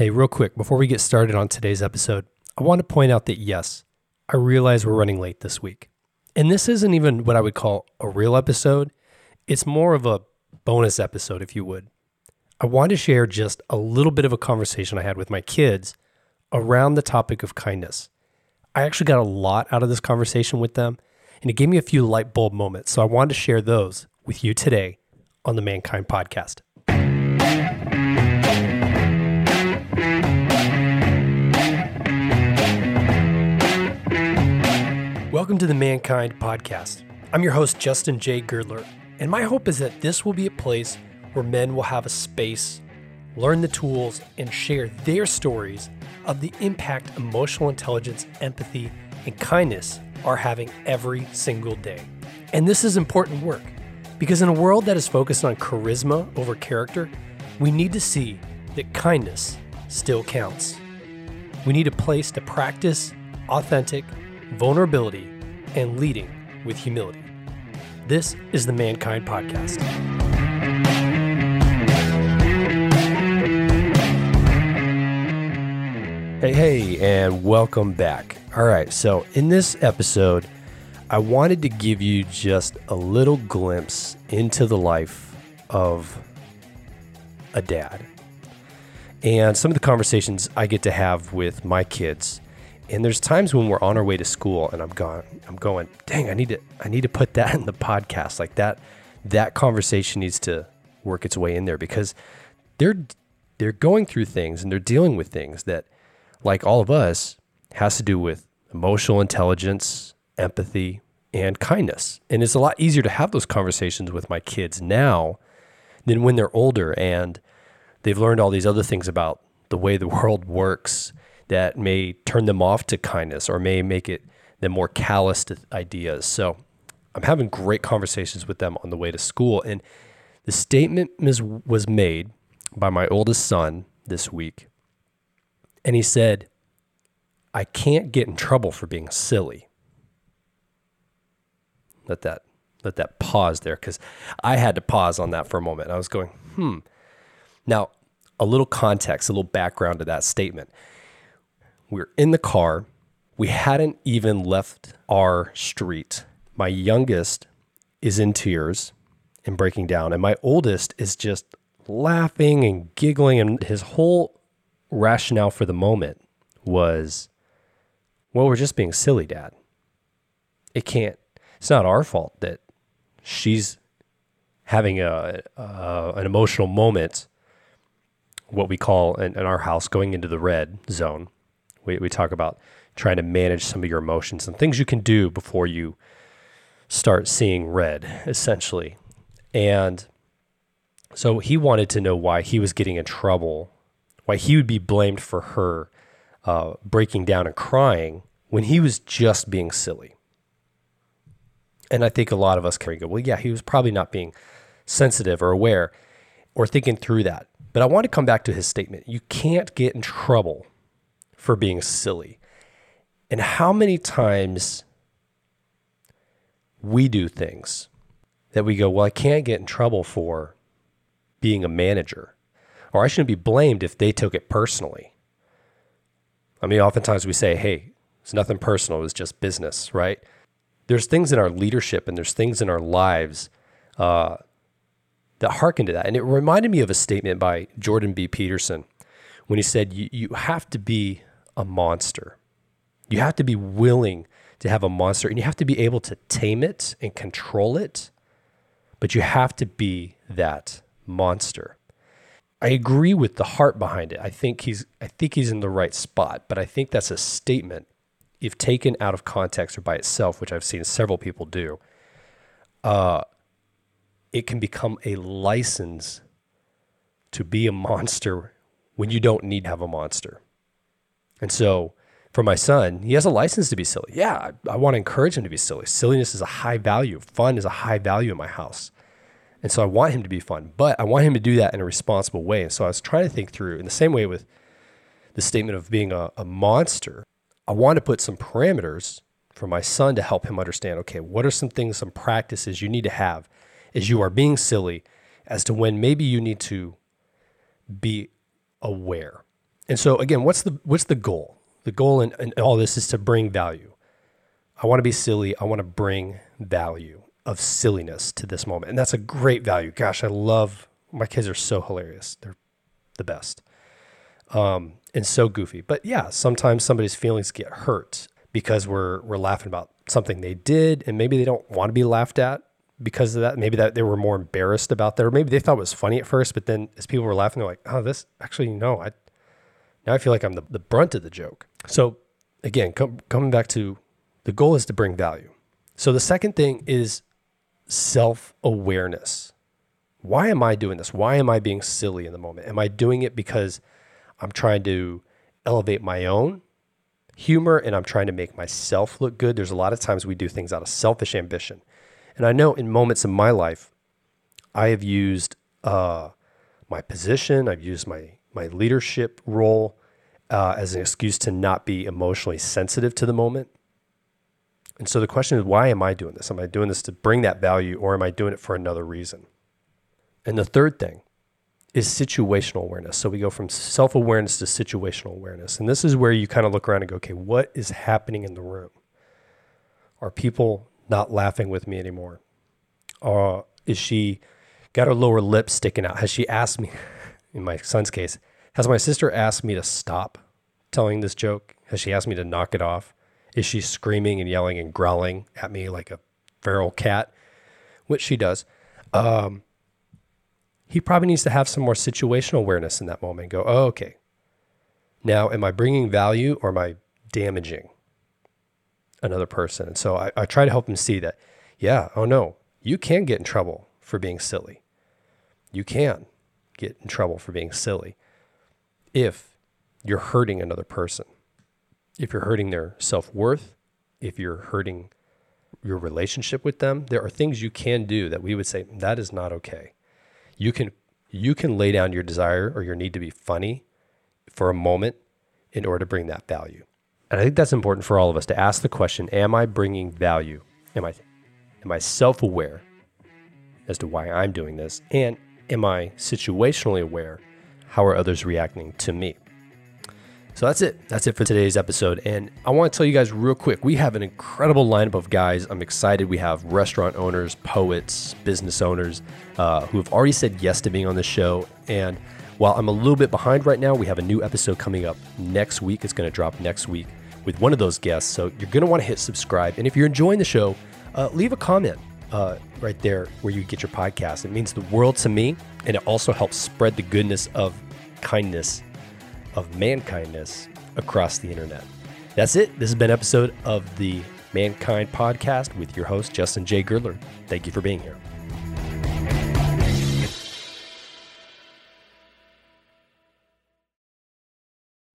Hey, real quick, before we get started on today's episode, I want to point out that yes, I realize we're running late this week. And this isn't even what I would call a real episode, it's more of a bonus episode, if you would. I want to share just a little bit of a conversation I had with my kids around the topic of kindness. I actually got a lot out of this conversation with them, and it gave me a few light bulb moments. So I wanted to share those with you today on the Mankind Podcast. Welcome to the Mankind Podcast. I'm your host, Justin J. Girdler, and my hope is that this will be a place where men will have a space, learn the tools, and share their stories of the impact emotional intelligence, empathy, and kindness are having every single day. And this is important work because in a world that is focused on charisma over character, we need to see that kindness still counts. We need a place to practice authentic vulnerability and leading with humility. This is the Mankind Podcast. Hey, hey, and welcome back. All right, so in this episode, I wanted to give you just a little glimpse into the life of a dad and some of the conversations I get to have with my kids. And there's times when we're on our way to school and I'm going, I'm going, dang, I need to, I need to put that in the podcast. Like that, that conversation needs to work its way in there because they're, they're going through things and they're dealing with things that like all of us, has to do with emotional intelligence, empathy, and kindness. And it's a lot easier to have those conversations with my kids now than when they're older and they've learned all these other things about the way the world works that may turn them off to kindness or may make it them more callous to ideas. So I'm having great conversations with them on the way to school. And the statement was made by my oldest son this week and he said, I can't get in trouble for being silly. Let that let that pause there because I had to pause on that for a moment. I was going, hmm. Now, a little context, a little background to that statement. We are in the car. We hadn't even left our street. My youngest is in tears and breaking down, and my oldest is just laughing and giggling, and his whole rationale for the moment was, well, we're just being silly, dad. It can't, it's not our fault that she's having a, uh, an emotional moment, what we call in, in, our house going into the red zone. We, we talk about trying to manage some of your emotions and things you can do before you start seeing red, essentially. And so he wanted to know why he was getting in trouble why he would be blamed for her uh, breaking down and crying when he was just being silly. And I think a lot of us can go, well, yeah, he was probably not being sensitive or aware or thinking through that. But I want to come back to his statement. You can't get in trouble for being silly. And how many times we do things that we go, well, I can't get in trouble for being a manager or I shouldn't be blamed if they took it personally. I mean, oftentimes we say, hey, it's nothing personal, it's just business, right? There's things in our leadership and there's things in our lives uh, that harken to that. And it reminded me of a statement by Jordan B. Peterson when he said, you, you have to be a monster. You have to be willing to have a monster and you have to be able to tame it and control it, but you have to be that monster. I agree with the heart behind it. I think he's I think he's in the right spot, but I think that's a statement if taken out of context or by itself, which I've seen several people do. Uh, it can become a license to be a monster when you don't need to have a monster. And so for my son, he has a license to be silly. Yeah, I, I want to encourage him to be silly. Silliness is a high value. Fun is a high value in my house. And so I want him to be fun, but I want him to do that in a responsible way. And so I was trying to think through in the same way with the statement of being a, a monster. I want to put some parameters for my son to help him understand okay, what are some things, some practices you need to have as you are being silly as to when maybe you need to be aware And so again, what's the what's the goal? The goal in, in all this is to bring value. I want to be silly. I want to bring value of silliness to this moment. And that's a great value. Gosh, I love my kids are so hilarious. They're the best. Um, and so goofy. But yeah, sometimes somebody's feelings get hurt because we're we're laughing about something they did and maybe they don't want to be laughed at because of that. Maybe that they were more embarrassed about that, or maybe they thought it was funny at first, but then as people were laughing, they're like, "Oh, this actually no, I now I feel like I'm the, the brunt of the joke." So again, com- coming back to the goal is to bring value. So the second thing is self awareness. Why am I doing this? Why am I being silly in the moment? Am I doing it because I'm trying to elevate my own humor and I'm trying to make myself look good? There's a lot of times we do things out of selfish ambition. And I know in moments in my life, I have used uh, my position, I've used my, my leadership role uh, as an excuse to not be emotionally sensitive to the moment. And so the question is, why am I doing this? Am I doing this to bring that value or am I doing it for another reason? And the third thing is situational awareness. So we go from self awareness to situational awareness. And this is where you kind of look around and go, okay, what is happening in the room? Are people not laughing with me anymore? Uh, is she got her lower lip sticking out? Has she asked me, in my son's case, has my sister asked me to stop telling this joke? Has she asked me to knock it off? Is she screaming and yelling and growling at me like a feral cat? Which she does. Um, he probably needs to have some more situational awareness in that moment and go, oh, okay. Now, am I bringing value or am I damaging another person? And so I, I try to help him see that, yeah, oh no, you can get in trouble for being silly. You can get in trouble for being silly if you're hurting another person, if you're hurting their self worth, if you're hurting your relationship with them. There are things you can do that we would say, that is not okay you can you can lay down your desire or your need to be funny for a moment in order to bring that value. And I think that's important for all of us to ask the question, am I bringing value? Am I am I self-aware as to why I'm doing this? And am I situationally aware? How are others reacting to me? So that's it. That's it for today's episode. And I want to tell you guys real quick we have an incredible lineup of guys. I'm excited. We have restaurant owners, poets, business owners uh, who have already said yes to being on the show. And while I'm a little bit behind right now, we have a new episode coming up next week. It's going to drop next week with one of those guests. So you're going to want to hit subscribe. And if you're enjoying the show, uh, leave a comment uh, right there where you get your podcast. It means the world to me. And it also helps spread the goodness of kindness of mankindness across the internet. That's it. This has been episode of the Mankind Podcast with your host, Justin J. Girdler. Thank you for being here.